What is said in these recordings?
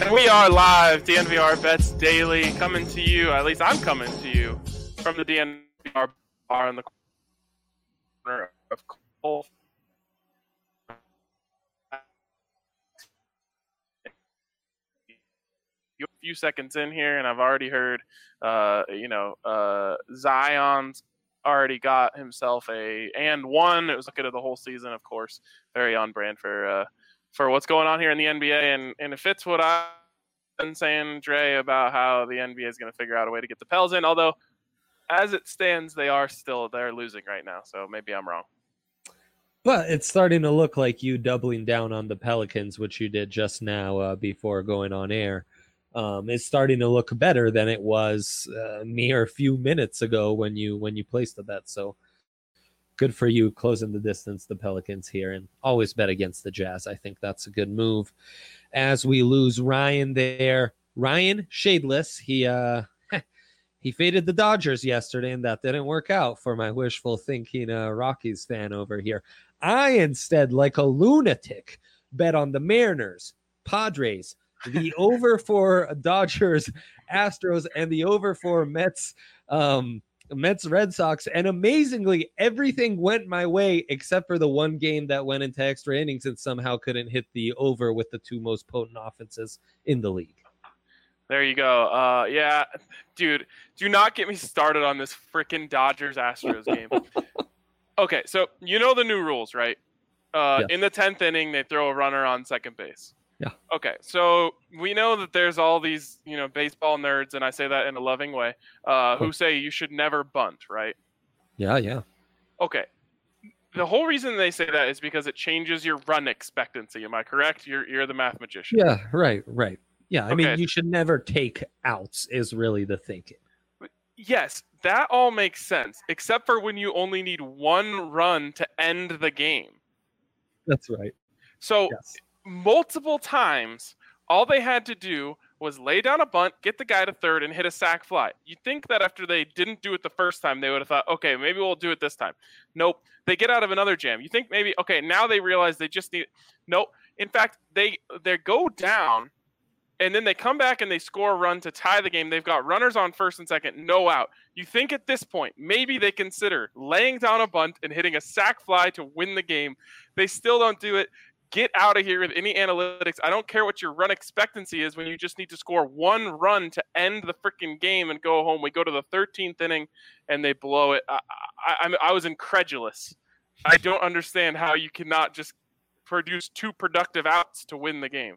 And we are live, DNVR Bets Daily, coming to you, at least I'm coming to you, from the DNVR bar in the corner of Cole. A few seconds in here, and I've already heard, uh, you know, uh, Zion's already got himself a and one. It was looking at the whole season, of course, very on brand for uh, for what's going on here in the NBA, and and it fits what I've been saying, Dre, about how the NBA is going to figure out a way to get the Pels in. Although, as it stands, they are still they're losing right now, so maybe I'm wrong. But it's starting to look like you doubling down on the Pelicans, which you did just now uh, before going on air. Um, is starting to look better than it was uh, mere few minutes ago when you when you placed the bet. So good for you closing the distance the Pelicans here and always bet against the Jazz. I think that's a good move. As we lose Ryan there, Ryan shadeless. He uh he faded the Dodgers yesterday and that didn't work out for my wishful thinking uh, Rockies fan over here. I instead like a lunatic bet on the Mariners, Padres, the over for Dodgers, Astros, and the over for Mets, um, Mets, Red Sox. And amazingly, everything went my way except for the one game that went into extra innings and somehow couldn't hit the over with the two most potent offenses in the league. There you go. Uh, yeah, dude, do not get me started on this freaking Dodgers Astros game. okay, so you know the new rules, right? Uh, yes. In the tenth inning, they throw a runner on second base. Yeah. Okay. So we know that there's all these, you know, baseball nerds, and I say that in a loving way, uh, who say you should never bunt, right? Yeah, yeah. Okay. The whole reason they say that is because it changes your run expectancy. Am I correct? You're you're the math magician. Yeah. Right. Right. Yeah. I okay. mean, you should never take outs. Is really the thinking. Yes, that all makes sense, except for when you only need one run to end the game. That's right. So yes multiple times, all they had to do was lay down a bunt, get the guy to third, and hit a sac fly. You'd think that after they didn't do it the first time, they would have thought, okay, maybe we'll do it this time. Nope. They get out of another jam. You think maybe, okay, now they realize they just need. Nope. In fact, they they go down, and then they come back and they score a run to tie the game. They've got runners on first and second, no out. You think at this point maybe they consider laying down a bunt and hitting a sac fly to win the game. They still don't do it get out of here with any analytics. I don't care what your run expectancy is when you just need to score one run to end the freaking game and go home. We go to the 13th inning and they blow it. I, I, I was incredulous. I don't understand how you cannot just produce two productive outs to win the game.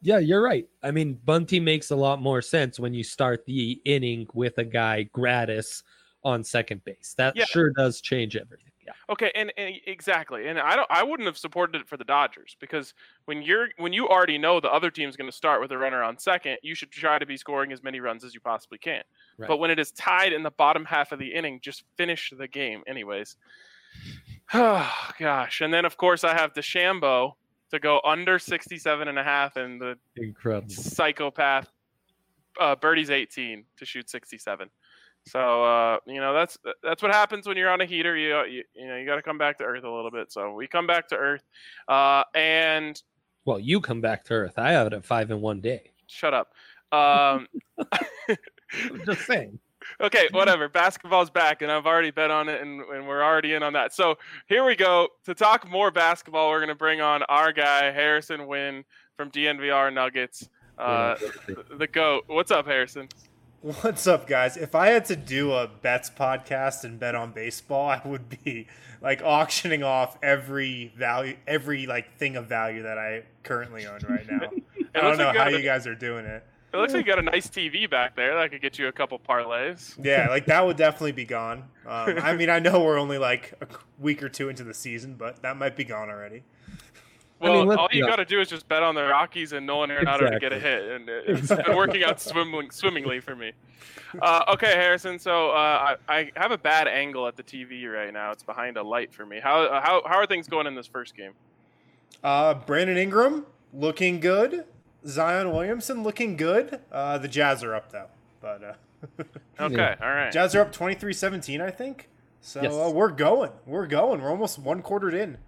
Yeah, you're right. I mean, bunting makes a lot more sense when you start the inning with a guy gratis on second base. That yeah. sure does change everything. Yeah. Okay, and, and, exactly, and I don't. I wouldn't have supported it for the Dodgers because when you're when you already know the other team's going to start with a runner on second, you should try to be scoring as many runs as you possibly can. Right. But when it is tied in the bottom half of the inning, just finish the game, anyways. Oh gosh, and then of course I have DeChambeau to go under 67 and a half, and the incredible psychopath uh, Birdie's 18 to shoot 67. So uh, you know that's that's what happens when you're on a heater. You you, you know you got to come back to earth a little bit. So we come back to earth, uh, and well, you come back to earth. I have it at five in one day. Shut up. Um, just saying. Okay, whatever. Basketball's back, and I've already bet on it, and, and we're already in on that. So here we go. To talk more basketball, we're going to bring on our guy, Harrison Wind from DNVR Nuggets, uh, the GOAT. What's up, Harrison? What's up, guys? If I had to do a bets podcast and bet on baseball, I would be like auctioning off every value, every like thing of value that I currently own right now. I don't know like how you guys are doing it. It looks like you got a nice TV back there that could get you a couple parlays. Yeah, like that would definitely be gone. Um, I mean, I know we're only like a week or two into the season, but that might be gone already. Well, I mean, all you got to do is just bet on the Rockies and Nolan Arenado exactly. to get a hit, and it's exactly. been working out swimming, swimmingly for me. Uh, okay, Harrison. So uh, I, I, have a bad angle at the TV right now. It's behind a light for me. How how how are things going in this first game? Uh, Brandon Ingram looking good. Zion Williamson looking good. Uh, the Jazz are up though, but uh, okay, all right. Jazz are up 23-17, I think. So yes. uh, we're going. We're going. We're almost one quartered in.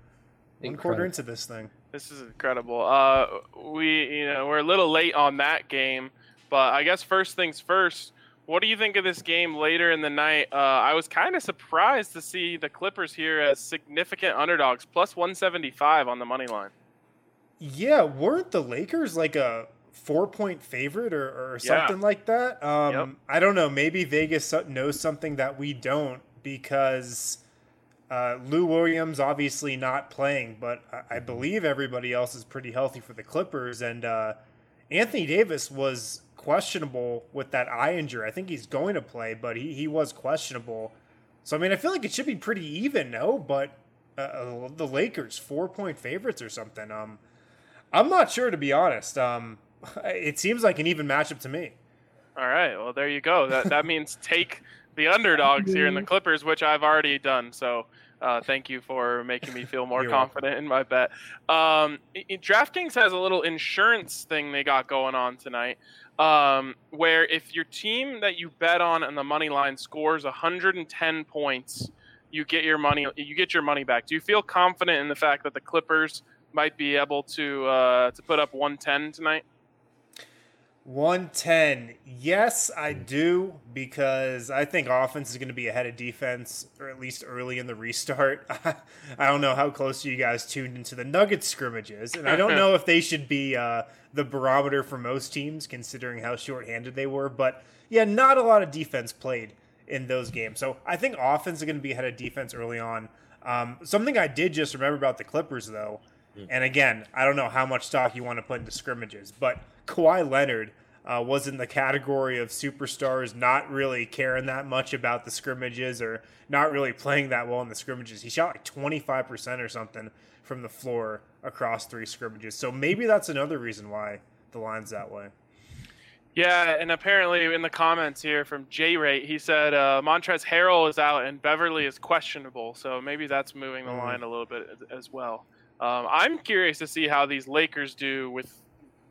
One quarter into this thing. This is incredible. Uh, we, you know, we're a little late on that game, but I guess first things first. What do you think of this game later in the night? Uh, I was kind of surprised to see the Clippers here as significant underdogs, plus 175 on the money line. Yeah, weren't the Lakers like a four point favorite or, or something yeah. like that? Um, yep. I don't know. Maybe Vegas knows something that we don't because uh, Lou Williams obviously not playing, but I, I, believe everybody else is pretty healthy for the Clippers. And uh, Anthony Davis was questionable with that eye injury. I think he's going to play, but he, he was questionable. So, I mean, I feel like it should be pretty even, no? But uh, uh, the Lakers, four point favorites or something. Um, I'm not sure, to be honest. Um, it seems like an even matchup to me. All right. Well, there you go. That, that means take the underdogs here in the Clippers, which I've already done. So uh, thank you for making me feel more confident welcome. in my bet. Um, DraftKings has a little insurance thing they got going on tonight, um, where if your team that you bet on on the money line scores 110 points, you get your money. You get your money back. Do you feel confident in the fact that the Clippers might be able to uh, to put up 110 tonight? 110. Yes, I do because I think offense is going to be ahead of defense, or at least early in the restart. I don't know how close you guys tuned into the Nuggets scrimmages, and I don't know if they should be uh, the barometer for most teams considering how shorthanded they were. But yeah, not a lot of defense played in those games. So I think offense is going to be ahead of defense early on. Um, something I did just remember about the Clippers, though, hmm. and again, I don't know how much stock you want to put into scrimmages, but Kawhi Leonard uh, was in the category of superstars not really caring that much about the scrimmages or not really playing that well in the scrimmages. He shot like 25% or something from the floor across three scrimmages. So maybe that's another reason why the line's that way. Yeah, and apparently in the comments here from J Rate, he said uh, Montrezl Harrell is out and Beverley is questionable. So maybe that's moving the mm. line a little bit as well. Um, I'm curious to see how these Lakers do with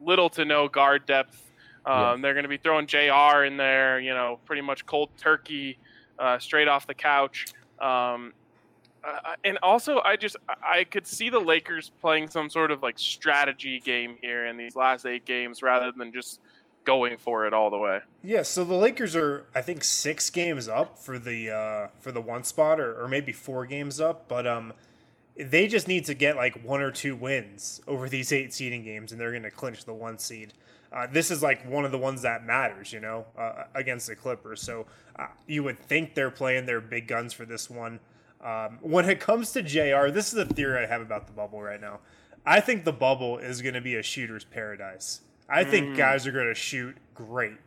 little to no guard depth um, yeah. They're going to be throwing JR in there, you know, pretty much cold turkey, uh, straight off the couch. Um, uh, and also, I just I could see the Lakers playing some sort of like strategy game here in these last eight games rather than just going for it all the way. Yeah, so the Lakers are I think six games up for the uh, for the one spot, or, or maybe four games up, but um, they just need to get like one or two wins over these eight seeding games, and they're going to clinch the one seed uh, this is like one of the ones that matters, you know, uh, against the Clippers. So uh, you would think they're playing their big guns for this one. Um, when it comes to JR, this is a theory I have about the bubble right now. I think the bubble is going to be a shooter's paradise. I think mm. guys are going to shoot great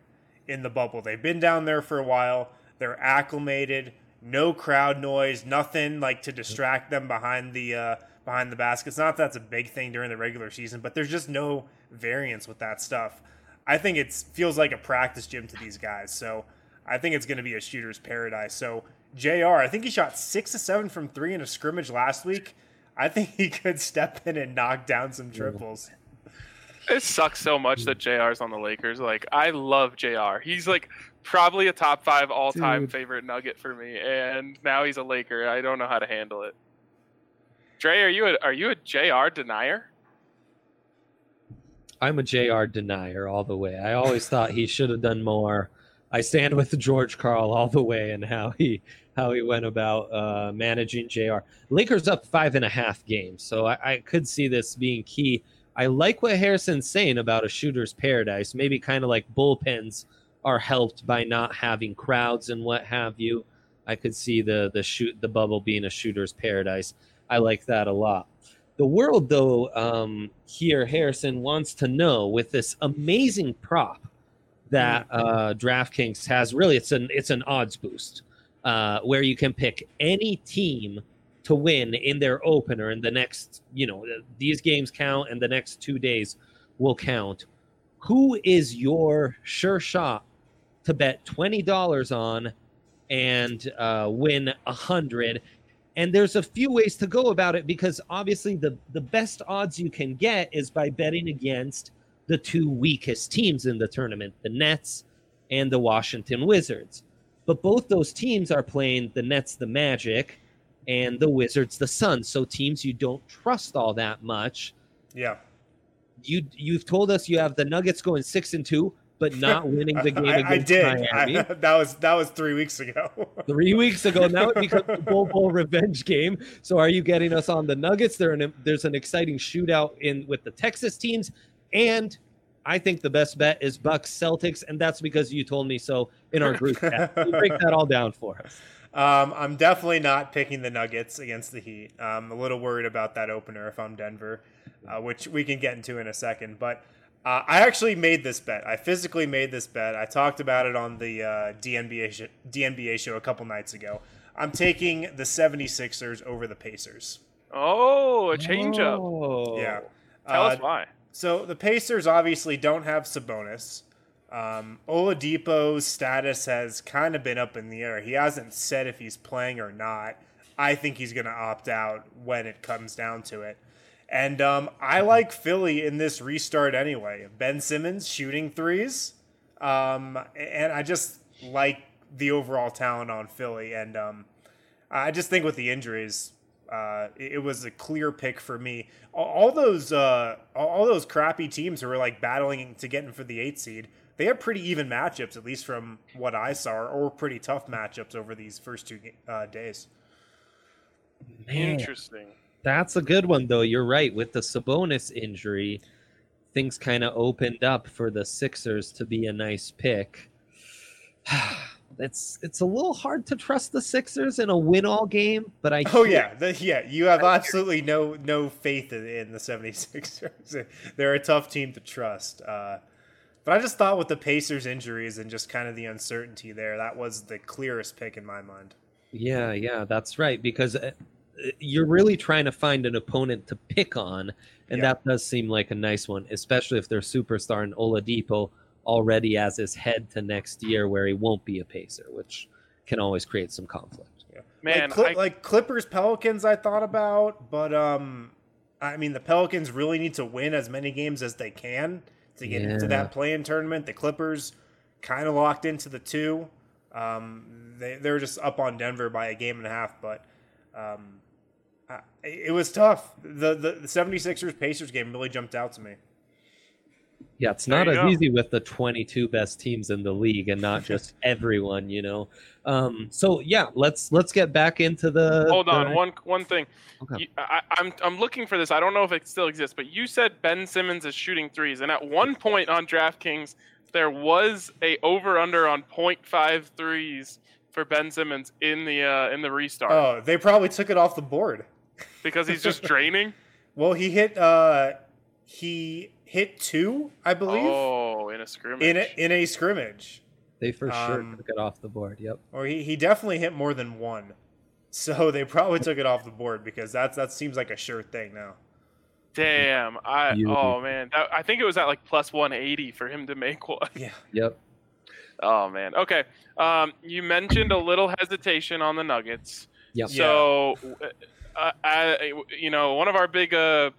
in the bubble. They've been down there for a while. They're acclimated. No crowd noise. Nothing like to distract them behind the uh, behind the baskets. Not that that's a big thing during the regular season, but there's just no variance with that stuff. I think it feels like a practice gym to these guys. So I think it's going to be a shooter's paradise. So JR, I think he shot six to seven from three in a scrimmage last week. I think he could step in and knock down some triples. It sucks so much that JR's on the Lakers. Like I love JR. He's like probably a top five all time favorite nugget for me. And now he's a Laker. I don't know how to handle it. Dre, are you a, are you a JR denier? I'm a JR denier all the way. I always thought he should have done more. I stand with George Karl all the way and how he how he went about uh, managing JR. Lakers up five and a half games, so I, I could see this being key. I like what Harrison's saying about a shooter's paradise. Maybe kind of like bullpens are helped by not having crowds and what have you. I could see the the shoot the bubble being a shooter's paradise. I like that a lot. The world, though, um, here Harrison wants to know with this amazing prop that mm. uh, DraftKings has. Really, it's an it's an odds boost uh, where you can pick any team to win in their opener in the next. You know, these games count, and the next two days will count. Who is your sure shot to bet twenty dollars on and uh, win a hundred? and there's a few ways to go about it because obviously the the best odds you can get is by betting against the two weakest teams in the tournament the nets and the washington wizards but both those teams are playing the nets the magic and the Wizards, the Suns. So teams you don't trust all that much. Yeah. You you've told us you have the Nuggets going six and two, but not winning the game I, against I did. Miami. I, that was that was three weeks ago. Three weeks ago, now it becomes the Bull Bowl revenge game. So, are you getting us on the Nuggets? There, an, there's an exciting shootout in with the Texas teams, and I think the best bet is Bucks Celtics, and that's because you told me so in our group chat. You break that all down for us. Um, I'm definitely not picking the Nuggets against the Heat. I'm a little worried about that opener if I'm Denver, uh, which we can get into in a second. But uh, I actually made this bet. I physically made this bet. I talked about it on the uh, DNBA, sh- DNBA show a couple nights ago. I'm taking the 76ers over the Pacers. Oh, a change up. Oh. Yeah. Tell Uh, us why. So the Pacers obviously don't have Sabonis. Um, Oladipo's status has kind of been up in the air. He hasn't said if he's playing or not. I think he's going to opt out when it comes down to it. And um, I like Philly in this restart anyway. Ben Simmons shooting threes. Um, and I just like the overall talent on Philly. And um, I just think with the injuries, uh, it, it was a clear pick for me. All, all those uh, all, all those crappy teams who were like battling to get in for the eight seed, they have pretty even matchups, at least from what I saw, or pretty tough matchups over these first two uh, days. Man, Interesting. That's a good one, though. You're right. With the Sabonis injury, things kind of opened up for the Sixers to be a nice pick. it's it's a little hard to trust the Sixers in a win-all game, but I Oh yeah, the, yeah. You have absolutely no no faith in, in the 76ers. They're a tough team to trust. Uh, but I just thought with the Pacers injuries and just kind of the uncertainty there, that was the clearest pick in my mind. Yeah, yeah, that's right. Because uh, you're really trying to find an opponent to pick on, and Yeah. that does seem like a nice one, especially if their superstar in Oladipo already has his head to next year, where he won't be a pacer, which can always create some conflict. Man, like, Cli- I- like Clippers Pelicans, I thought about, but um, I mean the Pelicans really need to win as many games as they can to get into that play-in tournament. The Clippers kind of locked into the two. Um, they they're just up on Denver by a game and a half, but um, I, it was tough. The, the the 76ers Pacers game really jumped out to me. Yeah, it's not as go. easy with the 22 best teams in the league and not just everyone, you know. Um, so yeah, let's let's get back into the. Hold the- on, one one thing. Okay. You, I, I'm I'm looking for this. I don't know if it still exists, but you said Ben Simmons is shooting threes, and at one point on DraftKings, there was a over under on 0.5 threes for Ben Simmons in the uh, in the restart Oh, they probably took it off the board. Because he's just draining. Well, he hit uh, he hit two, I believe, Oh, in a scrimmage. in a, in a scrimmage. They for sure Um, took it off the board. Yep. or he, he definitely hit more than one. So they probably took it off the board because that's that seems like a sure thing now. Damn. I You- oh man. That, I think it was at like plus 180 for him to make one. Yeah. Yep. Oh man. Okay. Um, you mentioned a little hesitation on the Nuggets. Yep. So, uh, I, you know, one of our big uh,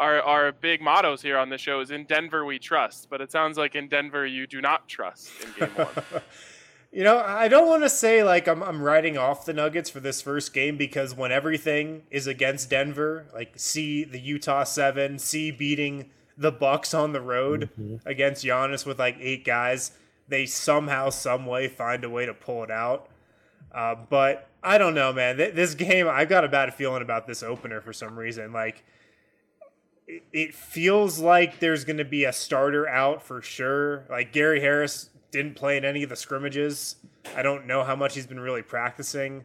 our our big mottos here on the show is "In Denver we trust," but it sounds like in Denver you do not trust in Game One. you know, I don't want to say like I'm I'm writing off the Nuggets for this first game because when everything is against Denver, like see the Utah Seven, see beating the Bucks on the road Mhm. against Giannis with like eight guys, they somehow, some way find a way to pull it out. Uh, but I don't know, man. Th- This game, I've got a bad feeling about this opener for some reason. Like, it, it feels like there's going to be a starter out for sure. Like Gary Harris didn't play in any of the scrimmages. I don't know how much he's been really practicing.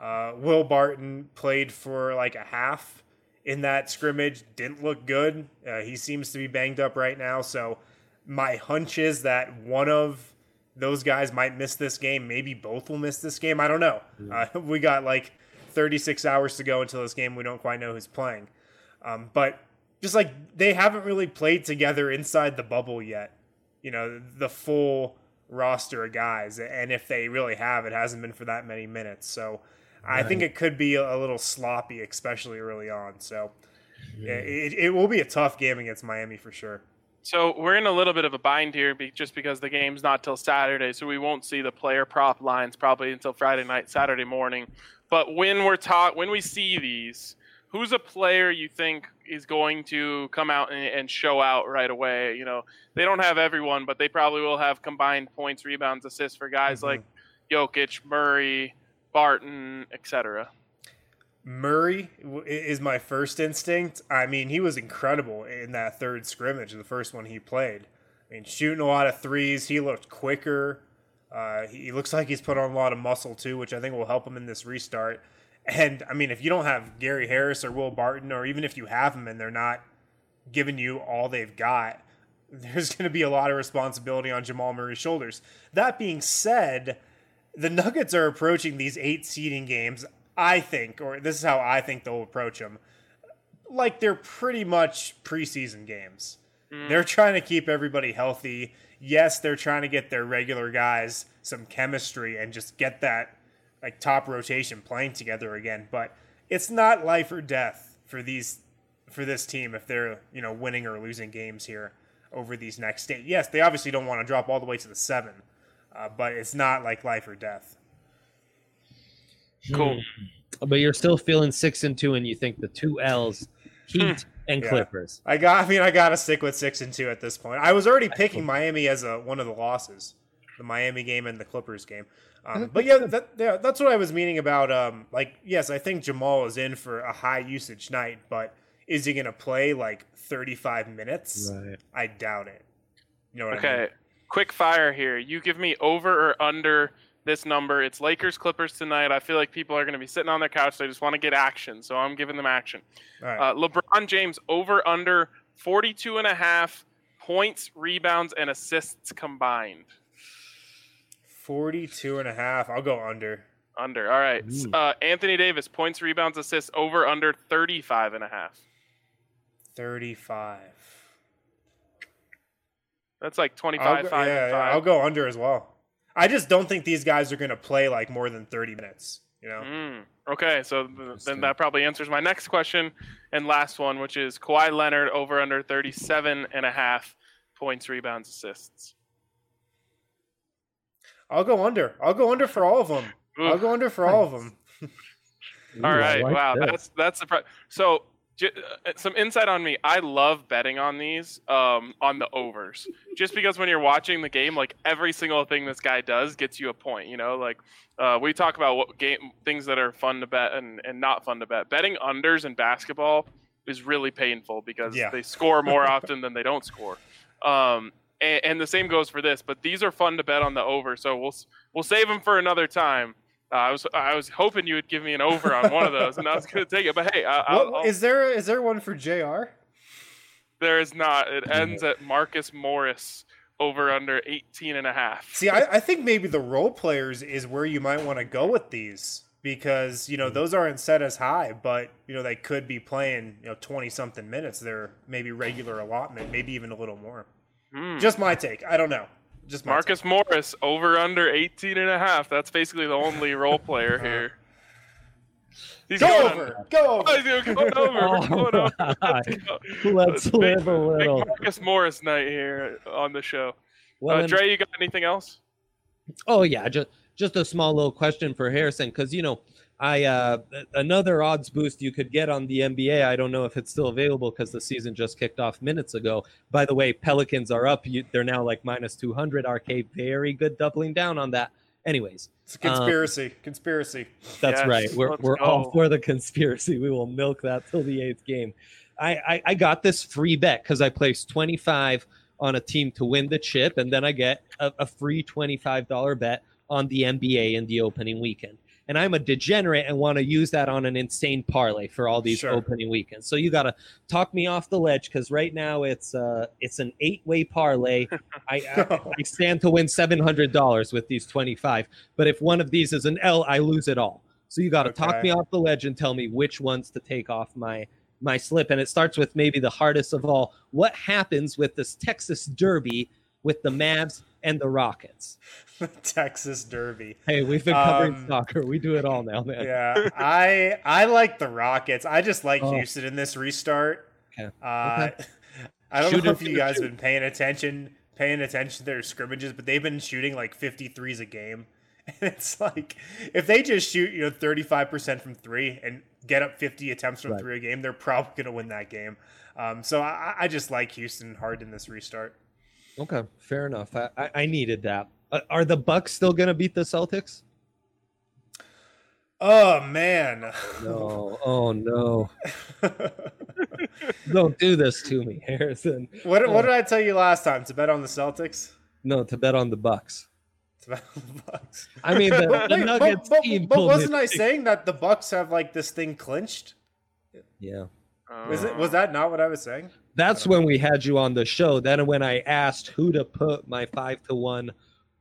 Uh, Will Barton played for like a half in that scrimmage. Didn't look good. Uh, he seems to be banged up right now. So my hunch is that one of those guys might miss this game. Maybe both will miss this game. I don't know. Uh, we got like 36 hours to go until this game. We don't quite know who's playing. Um, but just like they haven't really played together inside the bubble yet. You know, the full roster of guys. And if they really have, it hasn't been for that many minutes. So I think it could be a, a little sloppy, especially early on. So yeah, it, it will be a tough game against Miami for sure. So we're in a little bit of a bind here, be, just because the game's not till Saturday, so we won't see the player prop lines probably until Friday night, Saturday morning. But when we're taught, when we see these, who's a player you think is going to come out and, and, show out right away? You know, they don't have everyone, but they probably will have combined points, rebounds, assists for guys mm-hmm. like Jokic, Murray, Barton, etc. Murray is my first instinct. I mean, he was incredible in that third scrimmage, the first one he played. I mean, shooting a lot of threes. He looked quicker. Uh, he looks like he's put on a lot of muscle too, which I think will help him in this restart. And I mean, if you don't have Gary Harris or Will Barton, or even if you have them and they're not giving you all they've got, there's going to be a lot of responsibility on Jamal Murray's shoulders. That being said, the Nuggets are approaching these eight seeding games, I think, or this is how I think they'll approach them, like they're pretty much preseason games. Mm. They're trying to keep everybody healthy yes, they're trying to get their regular guys some chemistry and just get that like top rotation playing together again, but it's not life or death for these for this team if they're, you know, winning or losing games here over these next eight. Yes, they obviously don't want to drop all the way to the 7, uh, but it's not like life or death. Cool. Hmm. But you're still feeling 6 and 2 and you think the two L's Heat hmm and yeah. Clippers. I got. I mean, I got to stick with six and two at this point. I was already picking Miami as a one of the losses, the Miami game and the Clippers game. Um, but yeah, that, yeah, that's what I was meaning about. Um, like, yes, I think Jamal is in for a high usage night, but is he going to play like 35 minutes? Right. I doubt it. You know okay. I mean? Okay. Quick fire here. You give me over or under this number. It's Lakers Clippers tonight. I feel like people are going to be sitting on their couch. They just want to get action. So I'm giving them action. Right. Uh, LeBron James over under 42 and a half points, rebounds, and assists combined. 42 and a half. I'll go under. Under. All right. Uh, Anthony Davis points, rebounds, assists over under 35 and a half. 35. That's like 25, go, 5, yeah, yeah, I'll go under as well. I just don't think these guys are going to play like more than 30 minutes. You know. Mm, okay, so th- then that probably answers my next question and last one, which is Kawhi Leonard over under 37 and a half points, rebounds, assists. I'll go under. I'll go under for all of them. Ooh. I'll go under for all of them. all right. Like wow. This. That's that's the. Pre- so some insight on me. I love betting on these um, on the overs, just because when you're watching the game, like every single thing this guy does gets you a point. You know, like uh, we talk about what game things that are fun to bet and, and not fun to bet. Betting unders in basketball is really painful because yeah. they score more often than they don't score. Um, and, and, the same goes for this. But these are fun to bet on the over, so we'll we'll save them for another time. Uh, I was I was hoping you would give me an over on one of those, and I was going to take it. But hey, I, well, is there is there one for Jr. There is not. It ends at Marcus Morris over under 18 and a half. See, I, I think maybe the role players is where you might want to go with these because you know those aren't set as high, but you know they could be playing you know 20 something minutes. They're maybe regular allotment, maybe even a little more. Mm. Just my take. I don't know. Just Marcus Morris over under 18 and a half. That's basically the only role player here. He's go over. Go over. Oh, going over. going over. Let's, live a little. Big Marcus Morris night here on the show. Well, uh, Dre, you got anything else? Oh yeah, just just a small little question for Harrison because you know I uh, another odds boost you could get on the NBA. I don't know if it's still available because the season just kicked off minutes ago. By the way, Pelicans are up. You, they're now like minus two hundred. RK, very good doubling down on that. Anyways, it's a conspiracy. Um, conspiracy. That's yes, right. We're we're go. all for the conspiracy. We will milk that till the eighth game. I I, I got this free bet because I placed twenty five on a team to win the chip, and then I get a, a free twenty five dollar bet on the NBA in the opening weekend and I'm a degenerate and want to use that on an insane parlay for all these sure. opening weekends. So you got to talk me off the ledge because right now it's uh it's an eight way parlay. I, I, I stand to win seven hundred dollars with these twenty five, but if one of these is an L, I lose it all. So you got to okay. talk me off the ledge and tell me which ones to take off my my slip. And it starts with maybe the hardest of all. What happens with this Texas Derby with the Mavs and the Rockets? Texas Derby. Hey, we've been covering um, soccer. We do it all now, man. Yeah, I I like the Rockets. I just like oh. Houston in this restart. Okay. Uh, okay. I don't Shoot know if you guys have been paying attention, paying attention to their scrimmages, but they've been shooting like 53s a game, And it's like if they just shoot you know 35% from three and get up 50 attempts from Right. three a game, they're probably going to win that game. Um, so I, I just like Houston hard in this restart. Okay, fair enough. I, I, I needed that. Uh, are the Bucks still gonna beat the Celtics? Oh man. No. Oh no. Don't do this to me, Harrison. what, what did I tell you last time to bet on the Celtics? No, to bet on the Bucks. To bet on the Bucks. I mean, the, But, the wait, but- Nuggets but- team. but wasn't. I saying that the Bucks have like this thing clinched? Yeah. Was it? Uh, Was that not what I was saying? That's when we had you on the show. Then when I asked who to put my five to one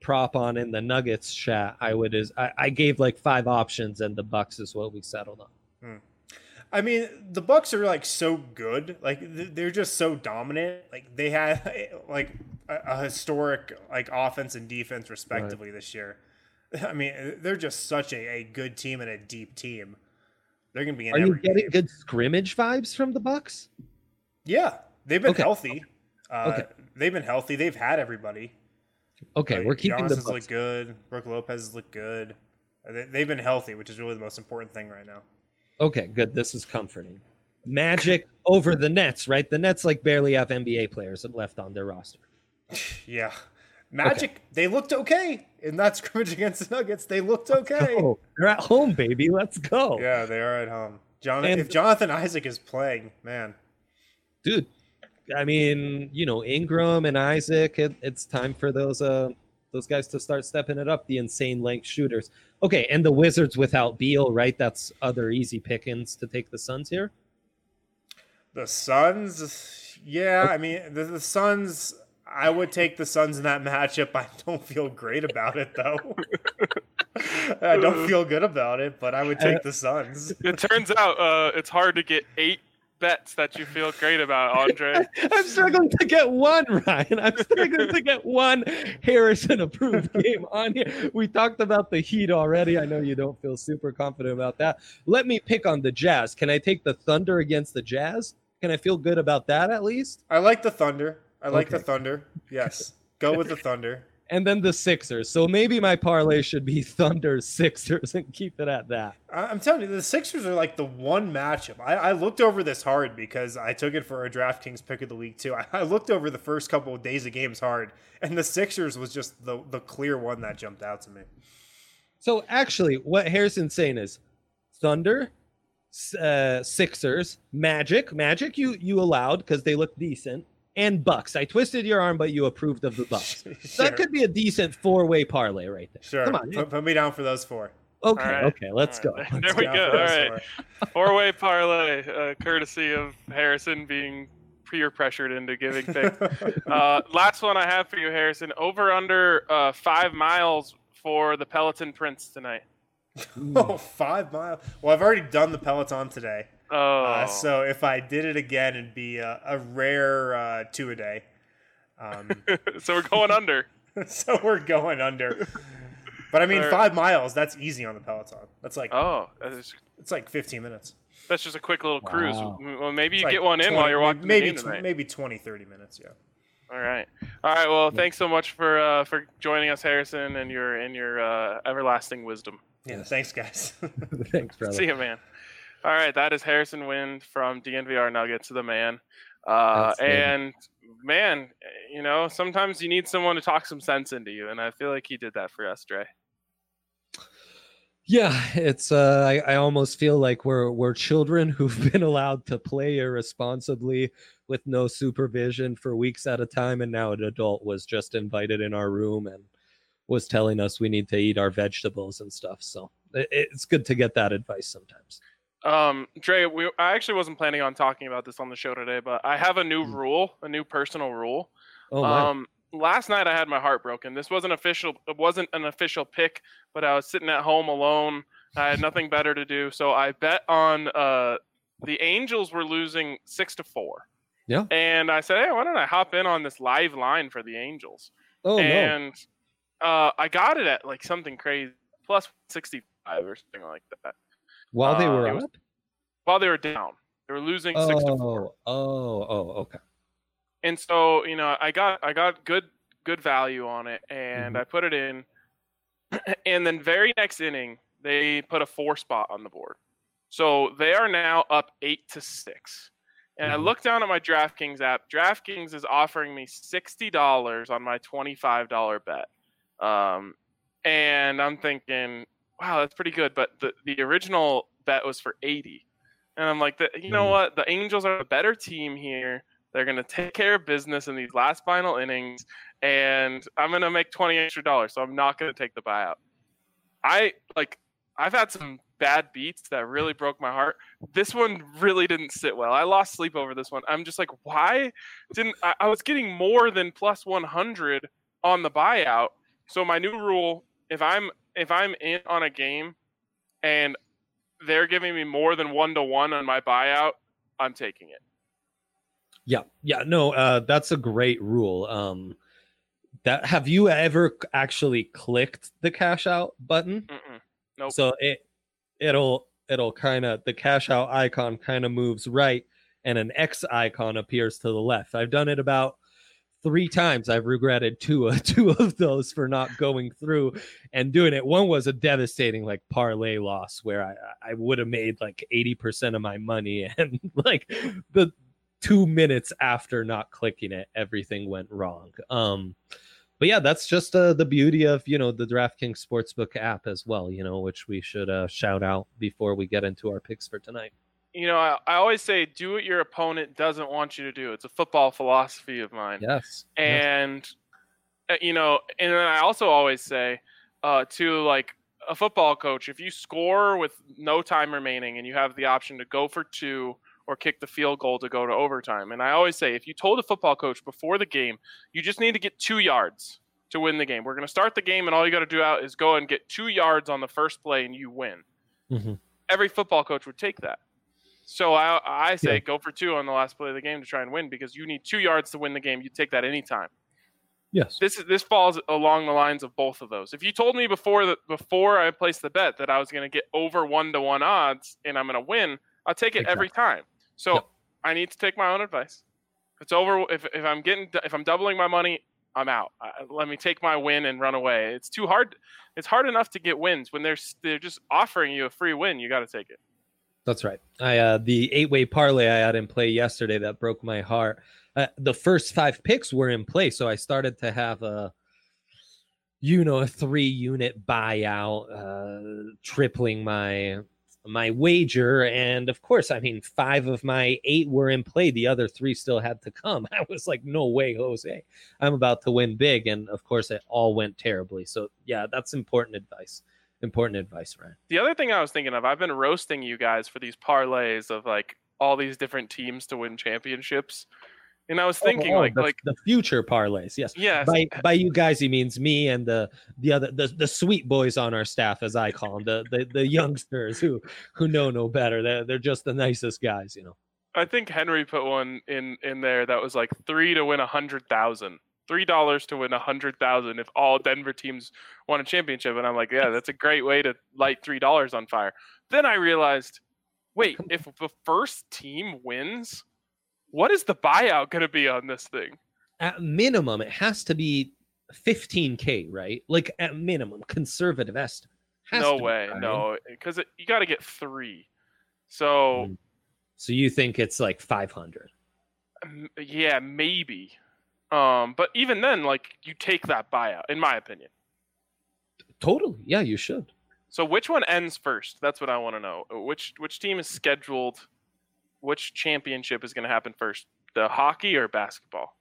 prop on in the Nuggets chat, I would is I, I gave like five options, and the Bucks is what we settled on. I mean, the Bucks are like so good. Like they're just so dominant. Like they had like a, a historic like offense and defense respectively this year. I mean, they're just such a, a good team and a deep team. They're gonna be in Are you getting game. good scrimmage vibes from the Bucks? Yeah, they've been Okay. healthy. Uh, Okay. They've been healthy. They've had everybody. Okay, Like, we're keeping Giannis the Bucks. looked good. Brook Lopez look good. Uh, they- They've been healthy, which is really the most important thing right now. Okay, good. This is comforting. Magic over the Nets, right? The Nets like barely have NBA players left on their roster. Yeah. Magic, they looked okay in that scrimmage against the Nuggets. They looked okay. Oh, they're at home, baby. Let's go, Yeah, they are at home. Jonathan, And- if Jonathan Isaac is playing, man, dude. I mean, you know, Ingram and Isaac. It, it's time for those uh those guys to start stepping it up. The insane length shooters. Okay, and the Wizards without Beal, right? That's other easy pickings to take the Suns here. the Suns, yeah, I mean, the, the Suns, I would take the Suns in that matchup. I don't feel great about it, though. I don't feel good about it, but I would take the Suns. It turns out uh, it's hard to get eight bets that you feel great about, Andre. I'm struggling to get one, Ryan. I'm struggling to get one Harrison approved game on here. We talked about the Heat already. I know you don't feel super confident about that. Let me pick on the Jazz. Can I take the Thunder against the Jazz? Can I feel good about that at least? I like the Thunder. I like the Thunder. Yes, go with the Thunder. And then the Sixers. So maybe my parlay should be Thunder Sixers and keep it at that. I- I'm telling you, the Sixers are like the one matchup. I, I looked over this hard because I took it for a DraftKings pick of the week too. I, I looked over the first couple of days of games hard, and the Sixers was just the the clear one that jumped out to me. So actually, what Harrison's saying is Thunder, uh, Sixers, Magic. Magic you you allowed because they look decent, and Bucks. I twisted your arm, but you approved of the Bucks. So sure, That could be a decent four way parlay right there. sure. Come on. Put, put me down for those four. Okay, All right. okay, let's All go. Let's There we Down go. for All those right. four. Four way parlay, uh, courtesy of Harrison being peer pressured into giving picks. uh, last one I have for you, Harrison. Over under uh, five miles for the Peloton Prince tonight. oh, five miles. Well, I've already done the Peloton today. Oh, Uh, so if I did it again, it'd be a, a rare uh, two a day. Um, so we're going under. so we're going under. But I mean, Alright. five miles. That's easy on the Peloton. That's like Oh, that's, it's like 15 minutes. that's just a quick little cruise. Wow. Well, maybe you like get one in while you're watching maybe the game tw- tonight. maybe 20 30 minutes yeah All right, all right. Well, thanks so much for uh, for joining us, Harrison, and your and your uh, everlasting wisdom. yeah thanks guys Thanks, brother. See you, man. All right, that is Harrison Wind from DNVR Nuggets, the man. Uh, and man, you know, sometimes you need someone to talk some sense into you, and I feel like he did that for us, Dre. Yeah, it's uh I, I almost feel like we're we're children who've been allowed to play irresponsibly with no supervision for weeks at a time and now an adult was just invited in our room and was telling us we need to eat our vegetables and stuff. So it, it's good to get that advice sometimes. Um, Dre, we, I actually wasn't planning on talking about this on the show today, but I have a new Mm. rule, a new personal rule. Oh my. Um, last night I had my heart broken. This wasn't official. It wasn't an official pick, but I was sitting at home alone. I had nothing better to do, so I bet on uh, the Angels were losing six to four. Yeah. And I said, hey, why don't I hop in on this live line for the Angels? oh no. and uh, I got it at like something crazy, plus sixty five or something like that. While they uh, were was- up? While they were down, they were losing six to four. Oh, oh, oh, okay. and so you know i got i got good good value on it and Mhm. i put it in and then very next inning, they put a four spot on the board. So they are now up eight to six. And I Mhm. look down at my DraftKings app. DraftKings is offering me sixty dollars on my twenty-five dollar bet, um, and I'm thinking, wow, that's pretty good. But the the original bet was for eighty, and I'm like, the, you know Mhm. what? The Angels are a better team here. They're gonna take care of business in these last final innings, and I'm gonna make twenty extra dollars. So I'm not gonna take the buyout. I like. I've had some bad beats that really broke my heart this one really didn't sit well. I lost sleep over this one. I'm just like, why didn't I, I was getting more than plus 100 on the buyout. So my new rule, if I'm if I'm in on a game and they're giving me more than 1 to 1 on my buyout, I'm taking it. Yeah, yeah, no, uh, that's a great rule. Um, that have you ever actually clicked the cash out button? Mm-mm. Nope. So it it'll it'll kind of the cash out icon kind of moves right, and an X icon appears to the left. I've done it about three times. I've regretted two uh, two of those for not going through and doing it. One was a devastating like parlay loss where I I would have made like eighty percent of my money, and like the two minutes after not clicking it, everything went wrong. Um, but yeah, that's just uh, the beauty of you know the DraftKings Sportsbook app as well. You know, which we should uh, shout out before we get into our picks for tonight. You know, I, I always say do what your opponent doesn't want you to do. It's a football philosophy of mine. Yes, yes. and uh, you know and then i also always say uh, to like a football coach if you score with no time remaining and you have the option to go for two or kick the field goal to go to overtime and i always say if you told a football coach before the game you just need to get two yards to win the game we're going to start the game and all you got to do out is go and get two yards on the first play and you win Mhm. every football coach would take that so I, I say Yeah. go for two on the last play of the game to try and win because you need two yards to win the game. You take that anytime yes. this is this falls along the lines of both of those. If you told me before that before I placed the bet that I was going to get over one to one odds and I'm going to win, I'll take it every time. So Yep. I need to take my own advice. If it's over, if if I'm getting if I'm doubling my money, I'm out. Uh, let me take my win and run away. It's too hard. It's hard enough to get wins when they're they're just offering you a free win. You got to take it. That's right. I uh, the eight way parlay I had in play yesterday that broke my heart. Uh, the first five picks were in play, so I started to have a, you know, a three unit buyout, uh, tripling my my wager, and of course, I mean, five of my eight were in play. The other three still had to come. I was like, no way, Jose, I'm about to win big, and of course, it all went terribly. So yeah, that's important advice. Important advice, Ryan. The other thing I was thinking of, I've been roasting you guys for these parlays of like all these different teams to win championships, and I was oh, thinking Oh, oh, like the, like the future parlays, yes. yes, by by you guys he means me and the the other the, the sweet boys on our staff as i call them the, the the youngsters who who know no better they're, they're just the nicest guys you know I think Henry put one in in there that was like three to win a hundred thousand. Three dollars to win a hundred thousand if all Denver teams won a championship, and I'm like, yeah, that's a great way to light three dollars on fire. Then I realized, wait, if the first team wins, what is the buyout going to be on this thing? at minimum it has to be 15k right like at minimum conservative estimate Has no be, way, right? no, because you got to get three. So Mm. so you think it's like 500 m- yeah, maybe. Um, but even then, like you take that buyout, in my opinion. totally yeah you should So which one ends first? That's what I want to know. Which which team is scheduled? Which championship is going to happen first? The hockey or basketball?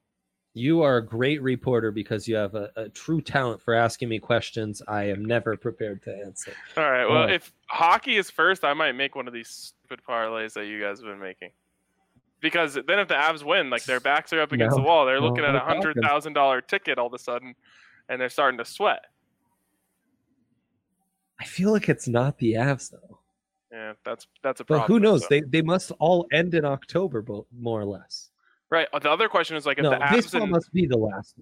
you are a great reporter because you have a, a true talent for asking me questions i am never prepared to answer All right. Well, Uh, if hockey is first, I might make one of these stupid parlays that you guys have been making. Because then, if the Avs win, like their backs are up against No, the wall, they're no, looking at a hundred thousand dollar ticket all of a sudden, and they're starting to sweat. i feel like it's not the avs though Yeah, that's that's a But problem. who knows? so- They they must all end in October, bo- more or less. right. Uh, the other question is like if no, the Avs baseball and must be the last.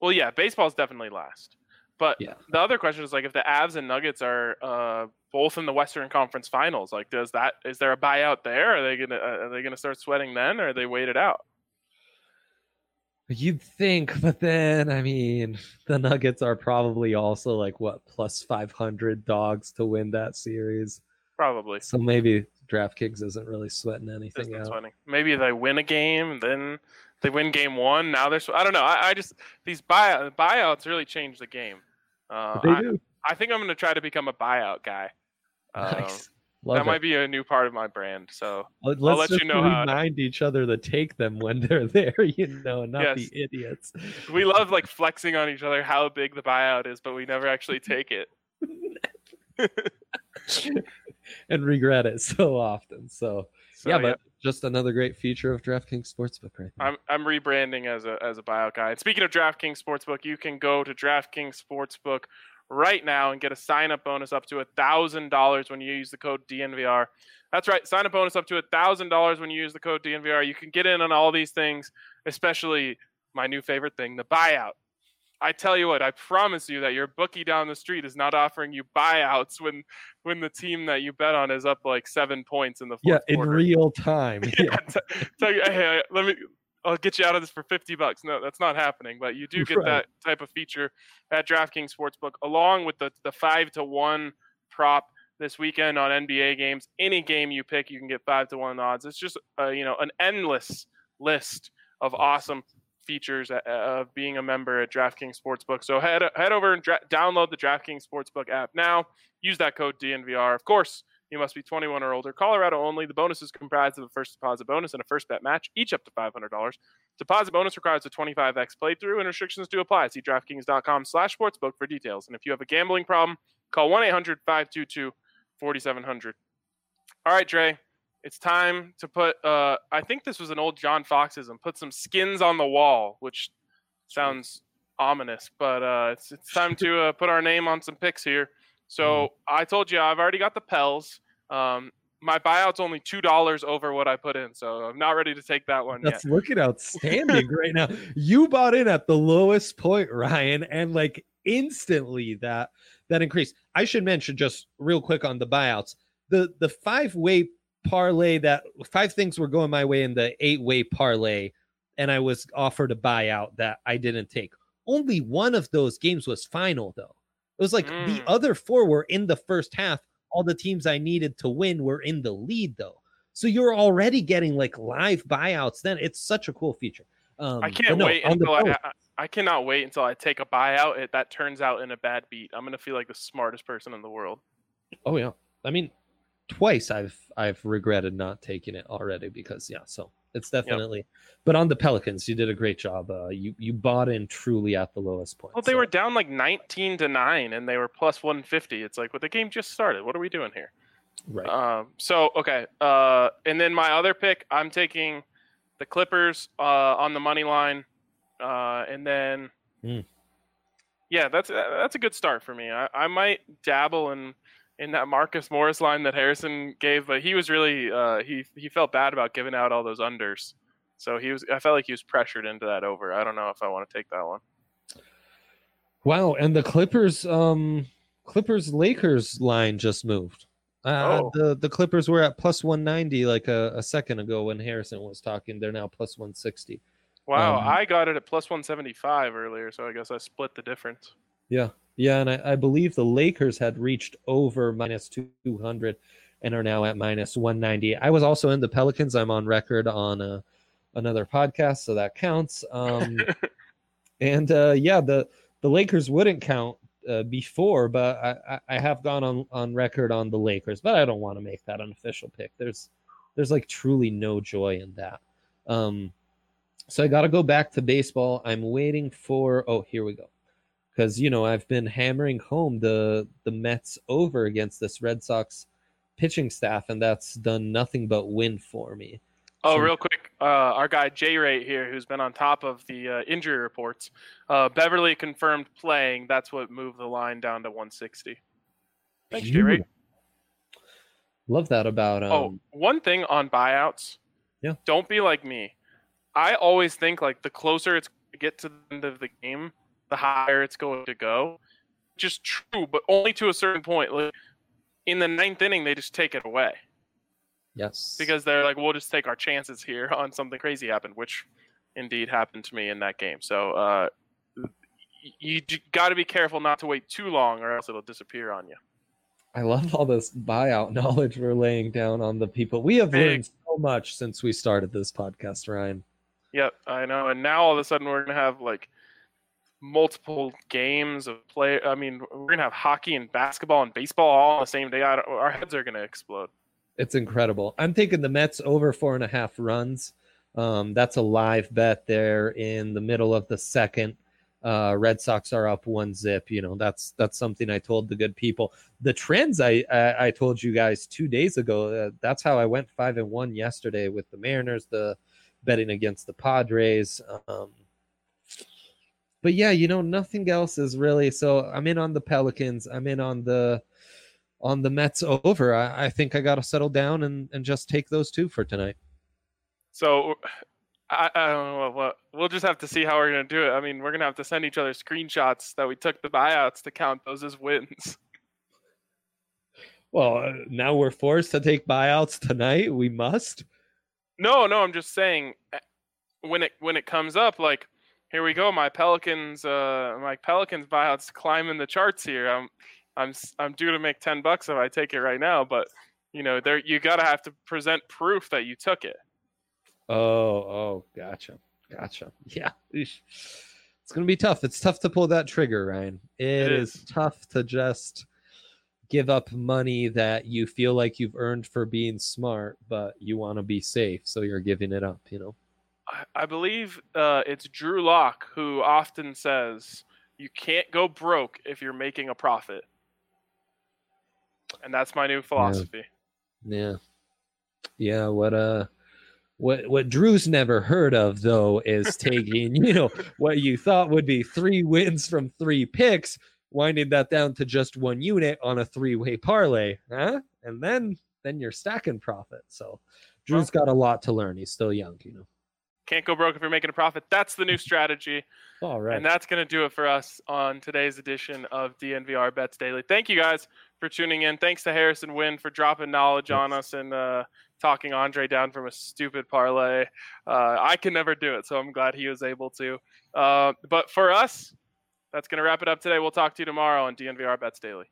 Well, yeah, baseball's definitely last. But Yeah. the other question is like if the Avs and Nuggets are uh, both in the Western Conference Finals, like does that is there a buyout there? Are they gonna uh, are they gonna start sweating then, or are they wait it out? You'd think, but then I mean, the Nuggets are probably also like what plus five hundred dogs to win that series. Probably. So maybe DraftKings isn't really sweating anything out. sweating. Maybe they win a game, then they win game one. Now they're. sw- I don't know. I, I just these buyout buyouts really change the game. Uh, they I, do. I think I'm going to try to become a buyout guy. Um, Nice. Love that it. might be a new part of my brand. So Let- I'll Let's you just know how- remind each other to take them when they're there, you know, and not Yes. be idiots. we love like flexing on each other how big the buyout is, but we never actually take it. and regret it so often. So, So, yeah, but just another great feature of DraftKings Sportsbook right. I'm I'm rebranding as a as a buyout guy. And speaking of DraftKings Sportsbook, you can go to DraftKings Sportsbook right now and get a sign up bonus up to a thousand dollars when you use the code DNVR. That's right, sign up bonus up to a thousand dollars when you use the code DNVR. You can get in on all these things, especially my new favorite thing, the buyout. I tell you what, I promise you that your bookie down the street is not offering you buyouts when when the team that you bet on is up like seven points in the fourth yeah, fourth in real time. yeah, t- tell you, hey, let me. I'll get you out of this for 50 bucks. No, that's not happening. But you do get Right. that type of feature at DraftKings Sportsbook, along with the the five to one prop this weekend on NBA games. Any game you pick, you can get five to one odds. It's just uh, you know an endless list of awesome features uh, of being a member at DraftKings Sportsbook. So head head over and dra- download the DraftKings Sportsbook app now. Use that code DNVR. Of course, you must be 21 or older. Colorado only. The bonus is comprised of a first deposit bonus and a first bet match, each up to $500. Deposit bonus requires a 25x playthrough, and restrictions do apply. See DraftKings.com/sportsbook for details. And if you have a gambling problem, call 1-800-522-4700. All right, Dre. It's time to put. Uh, I think this was an old John Foxism. Put some skins on the wall, which sounds ominous, but uh, it's it's time to uh, put our name on some picks here. So I told you I've already got the Pels. Um, my buyout's only two dollars over what I put in, so I'm not ready to take that one That's yet. looking outstanding right now. You bought in at the lowest point, Ryan, and like instantly that that increased. I should mention just real quick on the buyouts. The the five way parlay that five things were going my way in the eight way parlay, and I was offered a buyout that I didn't take. Only one of those games was final though. It was like the Mm. other four were in the first half. All the teams I needed to win were in the lead though. So you're already getting like live buyouts. Then it's such a cool feature. Um, I can't no, wait until I, I I cannot wait until I take a buyout it, that turns out in a bad beat. I'm gonna feel like the smartest person in the world. Oh yeah. I mean, twice I've I've regretted not taking it already because yeah. So it's definitely. But on the Pelicans, you did a great job. Uh, you you bought in truly at the lowest point. Well, they so- were down like 19 to nine, and they were plus 150. It's like, well, the game just started. What are we doing here? right. Um, so okay, uh, and then my other pick, I'm taking the Clippers uh, on the money line, uh, and then Hmm. yeah, that's that's a good start for me. I, I might dabble in in that Marcus Morris line that Harrison gave, but he was really uh, he he felt bad about giving out all those unders, so he was I felt like he was pressured into that over. I don't know if I want to take that one. Wow, and the Clippers, um, Clippers Lakers line just moved. Uh, Oh. the the Clippers were at plus one ninety like a, a second ago when Harrison was talking. They're now plus one sixty. Wow, Um, I got it at plus 175 earlier, so I guess I split the difference. Yeah, yeah, and I, I believe the Lakers had reached over minus two hundred and are now at minus one ninety. I was also in the Pelicans. I'm on record on uh, another podcast, so that counts. Um, and uh, yeah, the the Lakers wouldn't count uh, before, but I, I, I have gone on on record on the Lakers, but I don't want to make that an official pick. There's there's like truly no joy in that. Um, so I got to go back to baseball. I'm waiting for. Oh, here we go because you know I've been hammering home the the Mets over against this Red Sox pitching staff, and that's done nothing but win for me. Oh, So- real quick, uh, our guy Jay Ray here, who's been on top of the uh, injury reports, uh, Beverley confirmed playing. That's what moved the line down to 160. Thanks, Jay Ray. Love that about um, oh, one thing on buyouts. Yeah. Don't be like me. I always think like the closer it's get to the end of the game, the higher it's going to go. Just true, but only to a certain point. Like in the ninth inning, they just take it away. yes because they're like, we'll just take our chances here on something crazy happened, which indeed happened to me in that game. So uh, you, got to be careful not to wait too long, or else it'll disappear on you. I love all this buyout knowledge we're laying down on the people. We have Big. learned so much since we started this podcast, Ryan. Yep, I know. And now all of a sudden we're gonna have like multiple games of play. I mean, we're gonna have hockey and basketball and baseball all on the same day. Our heads are gonna explode. It's incredible. I'm taking the Mets over four and a half runs. Um, that's a live bet there in the middle of the second. Uh, Red Sox are up one zip. You know that's that's something I told the good people. The trends I I, I told you guys two days ago. Uh, that's how I went five and one yesterday with the Mariners. The betting against the Padres. Um, but yeah, you know nothing else is really. So I'm in on the Pelicans. I'm in on the on the Mets over. I, I think I got to settle down and, and just take those two for tonight. So I, I don't know what we'll just have to see how we're gonna do it. I mean, we're gonna have to send each other screenshots that we took the buyouts to count those as wins. Well, now we're forced to take buyouts tonight. We must. No, no, I'm just saying eh, when it when it comes up, like here we go, my Pelicans, uh, my Pelicans buyouts climbing the charts here. I'm I'm I'm due to make ten bucks if I take it right now, but you know, there you gotta have to present proof that you took it. Oh, oh, gotcha, gotcha. Yeah, it's gonna be tough. It's tough to pull that trigger, Ryan. It is. is. tough to just give up money that you feel like you've earned for being smart, but you want to be safe, so you're giving it up. You know. I- believe uh, it's Drew Lock who often says you can't go broke if you're making a profit, and that's my new philosophy. Yeah. Yeah, what uh what what Drew's never heard of though is taking, you know, what you thought would be three wins from three picks, winding that down to just one unit on a three-way parlay, huh? And then then you're stacking profit. So Drew's got a lot to learn. He's still young, you know. Can't go broke if you're making a profit. That's the new strategy. All right. And that's going to do it for us on today's edition of DNVR Bets Daily. Thank you guys for tuning in. Thanks to Harrison Wind for dropping knowledge on us and uh, talking Andre down from a stupid parlay. Uh, I can never do it, so I'm glad he was able to. Uh, but for us, that's going to wrap it up today. We'll talk to you tomorrow on DNVR Bets Daily.